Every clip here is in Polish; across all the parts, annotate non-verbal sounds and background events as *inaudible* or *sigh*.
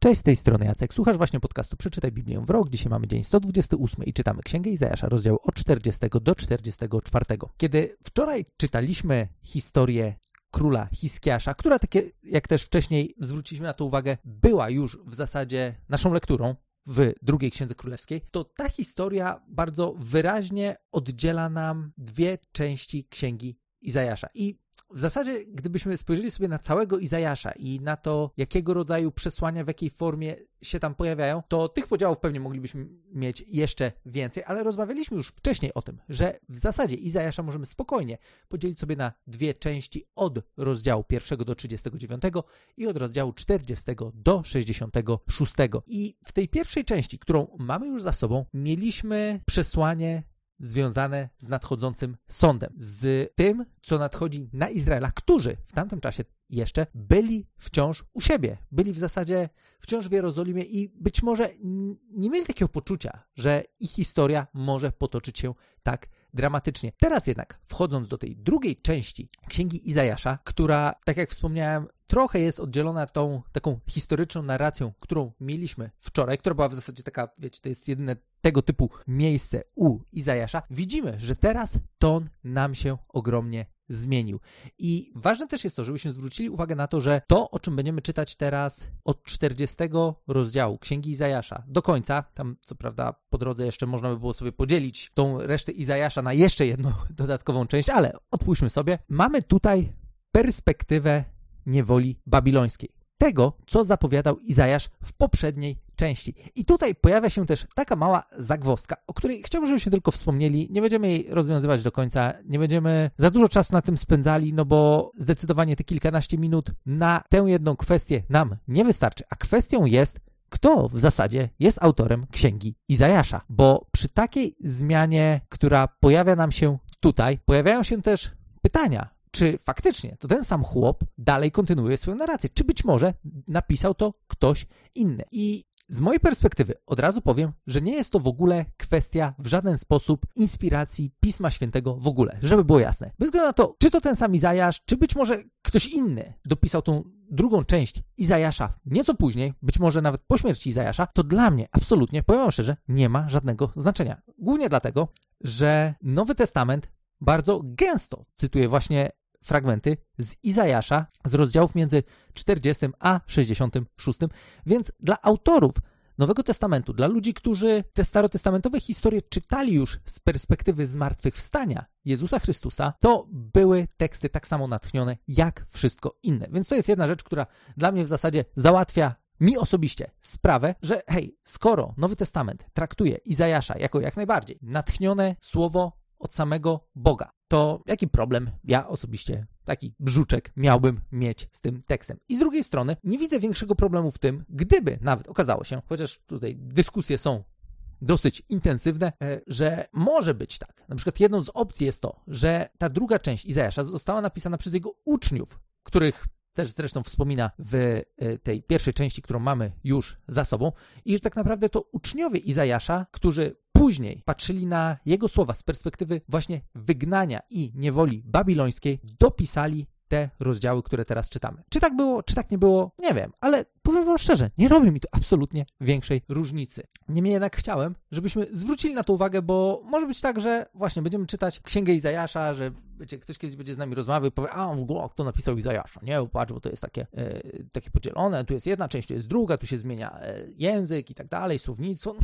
Cześć, z tej strony Jacek. Słuchasz właśnie podcastu Przeczytaj Biblię w rok. Dzisiaj mamy dzień 128 i czytamy Księgę Izajasza, rozdział od 40 do 44. Kiedy wczoraj czytaliśmy historię króla Hiskiasza, która takie, jak też wcześniej zwróciliśmy na to uwagę, była już w zasadzie naszą lekturą w drugiej Księdze Królewskiej, to ta historia bardzo wyraźnie oddziela nam dwie części Księgi Izajasza. I w zasadzie, gdybyśmy spojrzeli sobie na całego Izajasza i na to, jakiego rodzaju przesłania, w jakiej formie się tam pojawiają, to tych podziałów pewnie moglibyśmy mieć jeszcze więcej, ale rozmawialiśmy już wcześniej o tym, że w zasadzie Izajasza możemy spokojnie podzielić sobie na dwie części od rozdziału 1 do 39 i od rozdziału 40 do 66. I w tej pierwszej części, którą mamy już za sobą, mieliśmy przesłanie związane z nadchodzącym sądem, z tym, co nadchodzi na Izraela, którzy w tamtym czasie jeszcze byli wciąż u siebie, byli w zasadzie wciąż w Jerozolimie i być może nie mieli takiego poczucia, że ich historia może potoczyć się tak dramatycznie. Teraz jednak, wchodząc do tej drugiej części Księgi Izajasza, która, tak jak wspomniałem, trochę jest oddzielona tą taką historyczną narracją, którą mieliśmy wczoraj, która była w zasadzie taka, wiecie, to jest jedyne tego typu miejsce u Izajasza, widzimy, że teraz ton nam się ogromnie zmienił. I ważne też jest to, żebyśmy zwrócili uwagę na to, że to, o czym będziemy czytać teraz od 40 rozdziału Księgi Izajasza do końca, tam co prawda po drodze jeszcze można by było sobie podzielić tą resztę Izajasza na jeszcze jedną *laughs* dodatkową część, ale odpuśćmy sobie. Mamy tutaj perspektywę niewoli babilońskiej. Tego, co zapowiadał Izajasz w poprzedniej części. I tutaj pojawia się też taka mała zagwozdka, o której chciałbym, żebyśmy tylko wspomnieli. Nie będziemy jej rozwiązywać do końca, nie będziemy za dużo czasu na tym spędzali, no bo zdecydowanie te kilkanaście minut na tę jedną kwestię nam nie wystarczy. A kwestią jest, kto w zasadzie jest autorem księgi Izajasza. Bo przy takiej zmianie, która pojawia nam się tutaj, pojawiają się też pytania, czy faktycznie to ten sam chłop dalej kontynuuje swoją narrację, czy być może napisał to ktoś inny. I z mojej perspektywy od razu powiem, że nie jest to w ogóle kwestia w żaden sposób inspiracji Pisma Świętego w ogóle, żeby było jasne. Bez względu na to, czy to ten sam Izajasz, czy być może ktoś inny dopisał tą drugą część Izajasza nieco później, być może nawet po śmierci Izajasza, to dla mnie absolutnie, powiem szczerze, nie ma żadnego znaczenia. Głównie dlatego, że Nowy Testament bardzo gęsto cytuje właśnie fragmenty z Izajasza z rozdziałów między 40 a 66, więc dla autorów Nowego Testamentu, dla ludzi, którzy te starotestamentowe historie czytali już z perspektywy zmartwychwstania Jezusa Chrystusa, to były teksty tak samo natchnione jak wszystko inne. Więc to jest jedna rzecz, która dla mnie w zasadzie załatwia mi osobiście sprawę, że hej, skoro Nowy Testament traktuje Izajasza jako jak najbardziej natchnione słowo od samego Boga, to jaki problem ja osobiście, taki brzuczek, miałbym mieć z tym tekstem? I z drugiej strony, nie widzę większego problemu w tym, gdyby nawet okazało się, chociaż tutaj dyskusje są dosyć intensywne, e, że może być tak. Na przykład jedną z opcji jest to, że ta druga część Izajasza została napisana przez jego uczniów, których też zresztą wspomina w e, tej pierwszej części, którą mamy już za sobą, i że tak naprawdę to uczniowie Izajasza, którzy później patrzyli na jego słowa z perspektywy właśnie wygnania i niewoli babilońskiej, dopisali te rozdziały, które teraz czytamy. Czy tak było, czy tak nie było, nie wiem, ale powiem wam szczerze, nie robi mi to absolutnie większej różnicy. Niemniej jednak chciałem, żebyśmy zwrócili na to uwagę, bo może być tak, że właśnie będziemy czytać Księgę Izajasza, że wiecie, ktoś kiedyś będzie z nami rozmawiał i powie, a w ogóle kto napisał Izajasza, nie, patrz, bo to jest takie, e, takie podzielone, tu jest jedna część, tu jest druga, tu się zmienia e, język i tak dalej, słownictwo.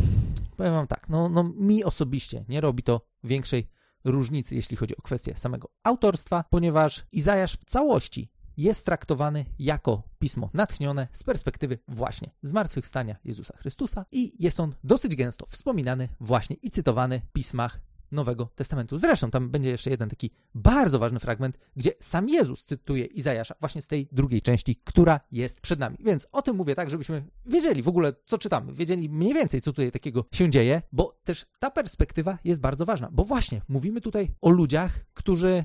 Powiem wam tak, no, no mi osobiście nie robi to większej różnicy, jeśli chodzi o kwestię samego autorstwa, ponieważ Izajasz w całości jest traktowany jako pismo natchnione z perspektywy właśnie zmartwychwstania Jezusa Chrystusa i jest on dosyć gęsto wspominany właśnie i cytowany w pismach Nowego Testamentu. Zresztą tam będzie jeszcze jeden taki bardzo ważny fragment, gdzie sam Jezus cytuje Izajasza właśnie z tej drugiej części, która jest przed nami. Więc o tym mówię tak, żebyśmy wiedzieli w ogóle, co czytamy, wiedzieli mniej więcej, co tutaj takiego się dzieje, bo też ta perspektywa jest bardzo ważna, bo właśnie mówimy tutaj o ludziach, którzy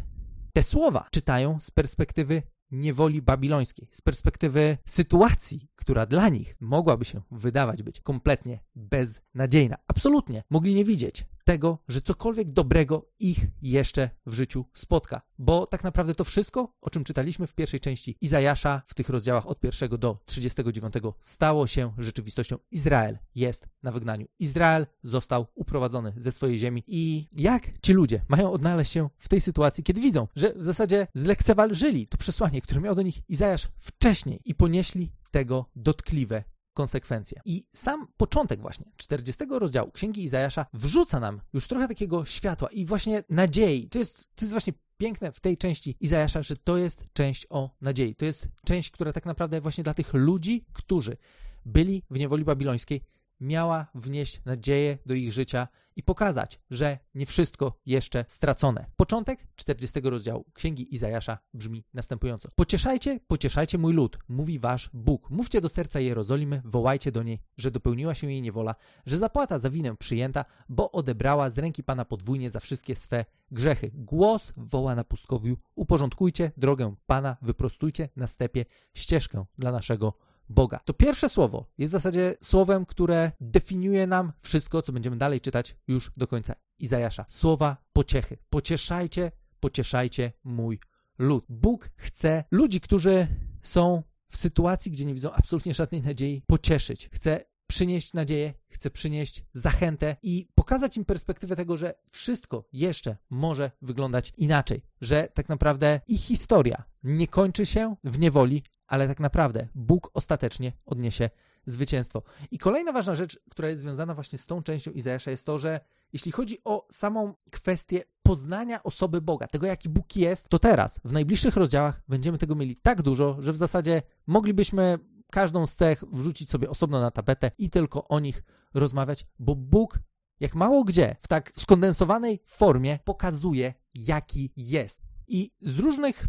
te słowa czytają z perspektywy niewoli babilońskiej, z perspektywy sytuacji, która dla nich mogłaby się wydawać być kompletnie beznadziejna. Absolutnie mogli nie widzieć tego, że cokolwiek dobrego ich jeszcze w życiu spotka. Bo tak naprawdę to wszystko, o czym czytaliśmy w pierwszej części Izajasza, w tych rozdziałach od 1 do 39, stało się rzeczywistością. Izrael jest na wygnaniu. Izrael został uprowadzony ze swojej ziemi. I jak ci ludzie mają odnaleźć się w tej sytuacji, kiedy widzą, że w zasadzie zlekceważyli to przesłanie, które miał do nich Izajasz wcześniej i ponieśli tego dotkliwe konsekwencje. I sam początek właśnie 40 rozdziału Księgi Izajasza wrzuca nam już trochę takiego światła i właśnie nadziei. To jest, to jest właśnie piękne w tej części Izajasza, że to jest część o nadziei. To jest część, która tak naprawdę właśnie dla tych ludzi, którzy byli w niewoli babilońskiej, miała wnieść nadzieję do ich życia i pokazać, że nie wszystko jeszcze stracone. Początek 40 rozdziału Księgi Izajasza brzmi następująco. Pocieszajcie, pocieszajcie mój lud, mówi wasz Bóg. Mówcie do serca Jerozolimy, wołajcie do niej, że dopełniła się jej niewola, że zapłata za winę przyjęta, bo odebrała z ręki Pana podwójnie za wszystkie swe grzechy. Głos woła na pustkowiu, uporządkujcie drogę Pana, wyprostujcie na stepie ścieżkę dla naszego Boga. To pierwsze słowo jest w zasadzie słowem, które definiuje nam wszystko, co będziemy dalej czytać już do końca Izajasza. Słowa pociechy. Pocieszajcie, pocieszajcie mój lud. Bóg chce ludzi, którzy są w sytuacji, gdzie nie widzą absolutnie żadnej nadziei, pocieszyć. Chce przynieść nadzieję, chce przynieść zachętę i pokazać im perspektywę tego, że wszystko jeszcze może wyglądać inaczej, że tak naprawdę ich historia nie kończy się w niewoli, ale tak naprawdę Bóg ostatecznie odniesie zwycięstwo. I kolejna ważna rzecz, która jest związana właśnie z tą częścią Izajasza, jest to, że jeśli chodzi o samą kwestię poznania osoby Boga, tego jaki Bóg jest, to teraz, w najbliższych rozdziałach, będziemy tego mieli tak dużo, że w zasadzie moglibyśmy każdą z cech wrzucić sobie osobno na tapetę i tylko o nich rozmawiać, bo Bóg, jak mało gdzie, w tak skondensowanej formie pokazuje, jaki jest. I z różnych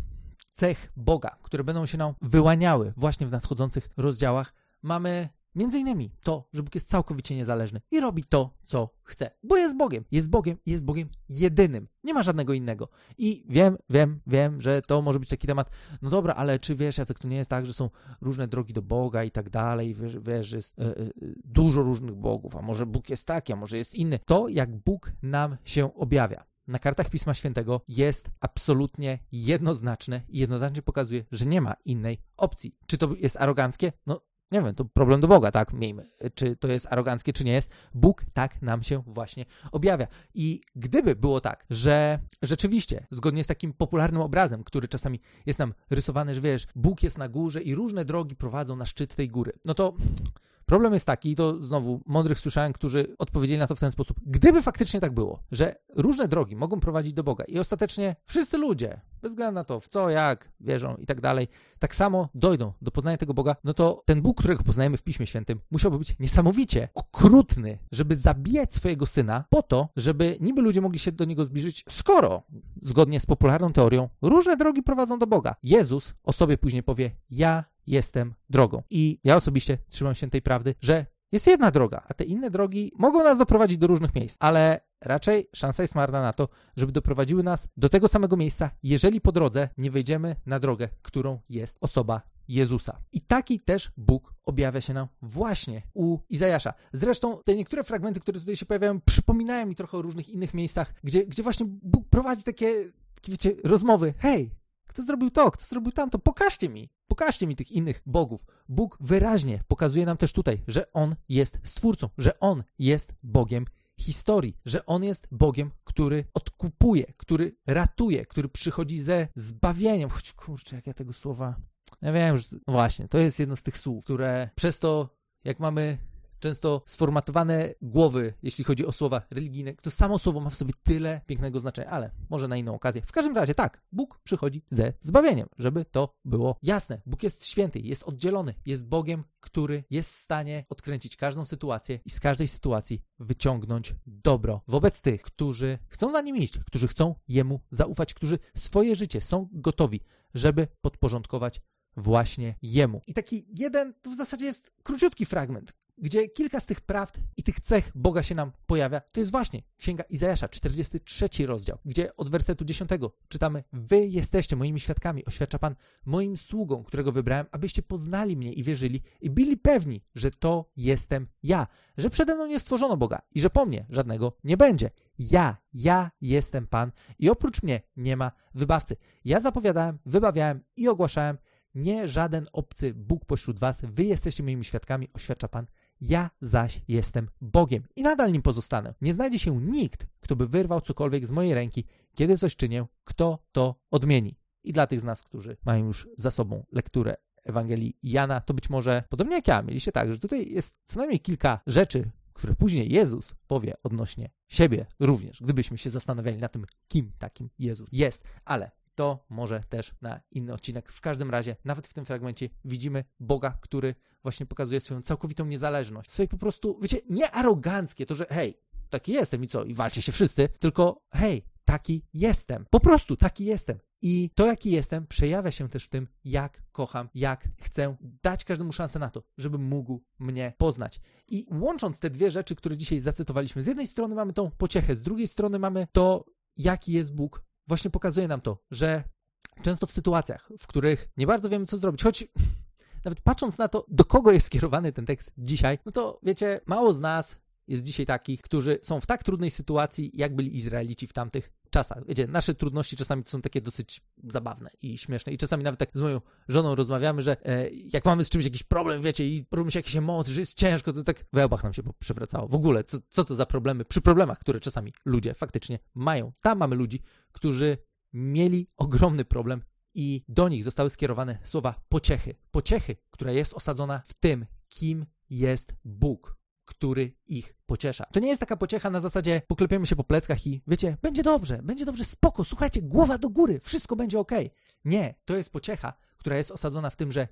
cech Boga, które będą się nam wyłaniały właśnie w nadchodzących rozdziałach, mamy między innymi to, że Bóg jest całkowicie niezależny i robi to, co chce, bo jest Bogiem. Jest Bogiem i jest Bogiem jedynym. Nie ma żadnego innego. I wiem, wiem, wiem, że to może być taki temat, no dobra, ale czy wiesz, Jacek, to nie jest tak, że są różne drogi do Boga i tak dalej, wiesz, wiesz jest y, y, dużo różnych bogów, a może Bóg jest taki, a może jest inny. To, jak Bóg nam się objawia na kartach Pisma Świętego jest absolutnie jednoznaczne i jednoznacznie pokazuje, że nie ma innej opcji. Czy to jest aroganckie? No nie wiem, to problem do Boga, tak, miejmy. Czy to jest aroganckie, czy nie jest. Bóg tak nam się właśnie objawia. I gdyby było tak, że rzeczywiście, zgodnie z takim popularnym obrazem, który czasami jest nam rysowany, że wiesz, Bóg jest na górze i różne drogi prowadzą na szczyt tej góry, no to Problem jest taki, i to znowu mądrych słyszałem, którzy odpowiedzieli na to w ten sposób. Gdyby faktycznie tak było, że różne drogi mogą prowadzić do Boga i ostatecznie wszyscy ludzie, bez względu na to, w co, jak wierzą i tak dalej, tak samo dojdą do poznania tego Boga, no to ten Bóg, którego poznajemy w Piśmie Świętym, musiałby być niesamowicie okrutny, żeby zabijać swojego syna po to, żeby niby ludzie mogli się do niego zbliżyć, skoro, zgodnie z popularną teorią, różne drogi prowadzą do Boga. Jezus o sobie później powie: Ja jestem drogą. I ja osobiście trzymam się tej prawdy, że jest jedna droga, a te inne drogi mogą nas doprowadzić do różnych miejsc, ale raczej szansa jest marna na to, żeby doprowadziły nas do tego samego miejsca, jeżeli po drodze nie wejdziemy na drogę, którą jest osoba Jezusa. I taki też Bóg objawia się nam właśnie u Izajasza. Zresztą te niektóre fragmenty, które tutaj się pojawiają, przypominają mi trochę o różnych innych miejscach, gdzie, gdzie właśnie Bóg prowadzi takie, wiecie, rozmowy. Hej, kto zrobił to, kto zrobił tamto, pokażcie mi. Pokażcie mi tych innych bogów. Bóg wyraźnie pokazuje nam też tutaj, że On jest Stwórcą, że On jest Bogiem historii, że On jest Bogiem, który odkupuje, który ratuje, który przychodzi ze zbawieniem. Choć kurczę, jak ja tego słowa... Ja wiem, że no właśnie, to jest jedno z tych słów, które przez to, jak mamy często sformatowane głowy, jeśli chodzi o słowa religijne. To samo słowo ma w sobie tyle pięknego znaczenia, ale może na inną okazję. W każdym razie tak, Bóg przychodzi ze zbawieniem, żeby to było jasne. Bóg jest święty, jest oddzielony, jest Bogiem, który jest w stanie odkręcić każdą sytuację i z każdej sytuacji wyciągnąć dobro wobec tych, którzy chcą za nim iść, którzy chcą jemu zaufać, którzy swoje życie są gotowi, żeby podporządkować właśnie jemu. I taki jeden, to w zasadzie jest króciutki fragment, gdzie kilka z tych prawd i tych cech Boga się nam pojawia, to jest właśnie Księga Izajasza, 43 rozdział, gdzie od wersetu 10 czytamy: Wy jesteście moimi świadkami, oświadcza Pan, moim sługą, którego wybrałem, abyście poznali mnie i wierzyli i byli pewni, że to jestem ja, że przede mną nie stworzono Boga i że po mnie żadnego nie będzie. Ja, ja jestem Pan i oprócz mnie nie ma wybawcy. Ja zapowiadałem, wybawiałem i ogłaszałem, nie żaden obcy Bóg pośród was, wy jesteście moimi świadkami, oświadcza Pan. Ja zaś jestem Bogiem i nadal nim pozostanę. Nie znajdzie się nikt, kto by wyrwał cokolwiek z mojej ręki, kiedy coś czynię, kto to odmieni. I dla tych z nas, którzy mają już za sobą lekturę Ewangelii Jana, to być może, podobnie jak ja, mieliście tak, że tutaj jest co najmniej kilka rzeczy, które później Jezus powie odnośnie siebie również, gdybyśmy się zastanawiali na tym, kim takim Jezus jest. Ale to może też na inny odcinek. W każdym razie, nawet w tym fragmencie widzimy Boga, który właśnie pokazuje swoją całkowitą niezależność. Swoje po prostu, wiecie, nie aroganckie, to że hej, taki jestem i co, i walcie się wszyscy, tylko hej, taki jestem. Po prostu taki jestem. I to, jaki jestem, przejawia się też w tym, jak kocham, jak chcę dać każdemu szansę na to, żeby mógł mnie poznać. I łącząc te dwie rzeczy, które dzisiaj zacytowaliśmy, z jednej strony mamy tą pociechę, z drugiej strony mamy to, jaki jest Bóg, właśnie pokazuje nam to, że często w sytuacjach, w których nie bardzo wiemy, co zrobić, choć *laughs* nawet patrząc na to, do kogo jest skierowany ten tekst dzisiaj, no to wiecie, mało z nas jest dzisiaj takich, którzy są w tak trudnej sytuacji, jak byli Izraelici w tamtych czasach. Wiecie, nasze trudności czasami są takie dosyć zabawne i śmieszne. I czasami nawet tak z moją żoną rozmawiamy, że e, jak mamy z czymś jakiś problem, wiecie, i robi się jakieś emocje, że jest ciężko, to tak we łbach nam się przewracało. W ogóle, co, co to za problemy? Przy problemach, które czasami ludzie faktycznie mają. Tam mamy ludzi, którzy mieli ogromny problem i do nich zostały skierowane słowa pociechy. Pociechy, która jest osadzona w tym, kim jest Bóg który ich pociesza. To nie jest taka pociecha na zasadzie poklepiemy się po pleckach i wiecie, będzie dobrze, będzie dobrze, spoko, słuchajcie, głowa do góry, wszystko będzie ok. Nie, to jest pociecha, która jest osadzona w tym, że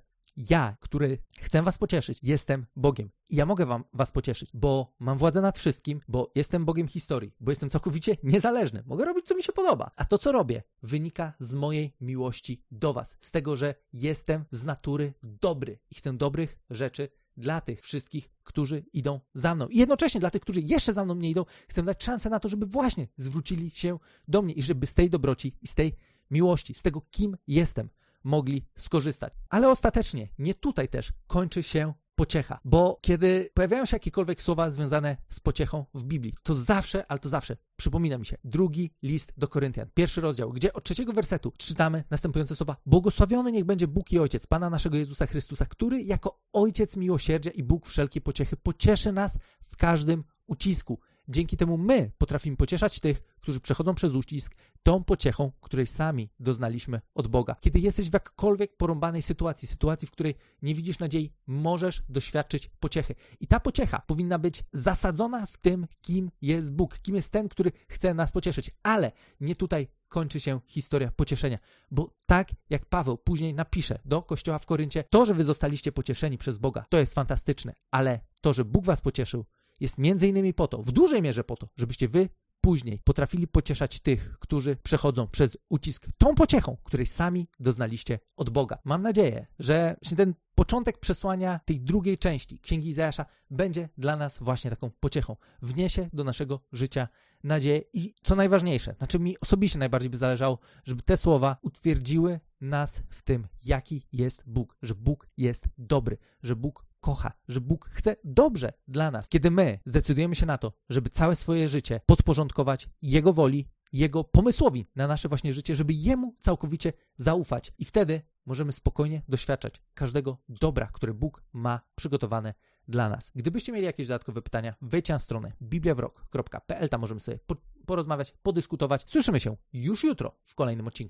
ja, który chcę was pocieszyć, jestem Bogiem. I ja mogę wam, was pocieszyć, bo mam władzę nad wszystkim, bo jestem Bogiem historii, bo jestem całkowicie niezależny. Mogę robić, co mi się podoba. A to, co robię, wynika z mojej miłości do was, z tego, że jestem z natury dobry i chcę dobrych rzeczy dla tych wszystkich, którzy idą za mną. I jednocześnie dla tych, którzy jeszcze za mną nie idą, chcę dać szansę na to, żeby właśnie zwrócili się do mnie i żeby z tej dobroci i z tej miłości, z tego, kim jestem, mogli skorzystać. Ale ostatecznie nie tutaj też kończy się pociecha, bo kiedy pojawiają się jakiekolwiek słowa związane z pociechą w Biblii, to zawsze, ale to zawsze przypomina mi się drugi list do Koryntian, pierwszy rozdział, gdzie od trzeciego wersetu czytamy następujące słowa: Błogosławiony niech będzie Bóg i Ojciec Pana naszego Jezusa Chrystusa, który jako Ojciec miłosierdzia i Bóg wszelkiej pociechy pocieszy nas w każdym ucisku. Dzięki temu my potrafimy pocieszać tych, którzy przechodzą przez uścisk, tą pociechą, której sami doznaliśmy od Boga. Kiedy jesteś w jakkolwiek porąbanej sytuacji, sytuacji, w której nie widzisz nadziei, możesz doświadczyć pociechy. I ta pociecha powinna być zasadzona w tym, kim jest Bóg, kim jest ten, który chce nas pocieszyć. Ale nie tutaj kończy się historia pocieszenia, bo tak jak Paweł później napisze do kościoła w Koryncie, to, że wy zostaliście pocieszeni przez Boga, to jest fantastyczne, ale to, że Bóg was pocieszył, jest między innymi po to, w dużej mierze po to, żebyście wy później potrafili pocieszać tych, którzy przechodzą przez ucisk tą pociechą, której sami doznaliście od Boga. Mam nadzieję, że ten początek przesłania tej drugiej części Księgi Izajasza będzie dla nas właśnie taką pociechą. Wniesie do naszego życia nadzieję i co najważniejsze, znaczy mi osobiście najbardziej by zależało, żeby te słowa utwierdziły nas w tym, jaki jest Bóg, że Bóg jest dobry, że Bóg kocha, że Bóg chce dobrze dla nas. Kiedy my zdecydujemy się na to, żeby całe swoje życie podporządkować Jego woli, Jego pomysłowi na nasze właśnie życie, żeby Jemu całkowicie zaufać. I wtedy możemy spokojnie doświadczać każdego dobra, które Bóg ma przygotowane dla nas. Gdybyście mieli jakieś dodatkowe pytania, wejdźcie na stronę bibliawrok.pl, tam możemy sobie porozmawiać, podyskutować. Słyszymy się już jutro w kolejnym odcinku.